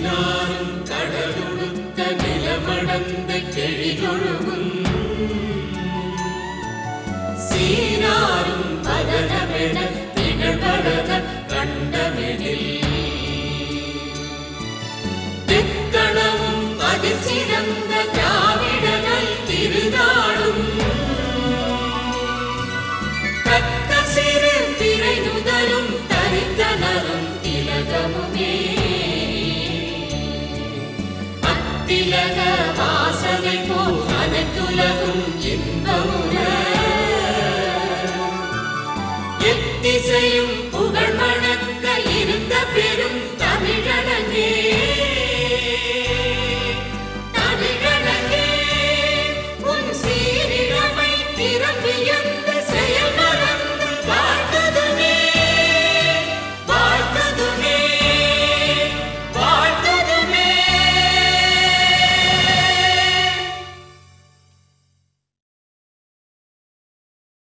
நீராறும் கடலுடுத்த நிலமடந்த கெழிகொழுகும் சீராரும் பதனமென திகழ்படத கண்டமெனில். தெக்களவும் அதில் சிறந்த அத்திலக வாசனை போல் அனைத்துலகும் இன்பமுற எத்திசையும் புகழ்மழ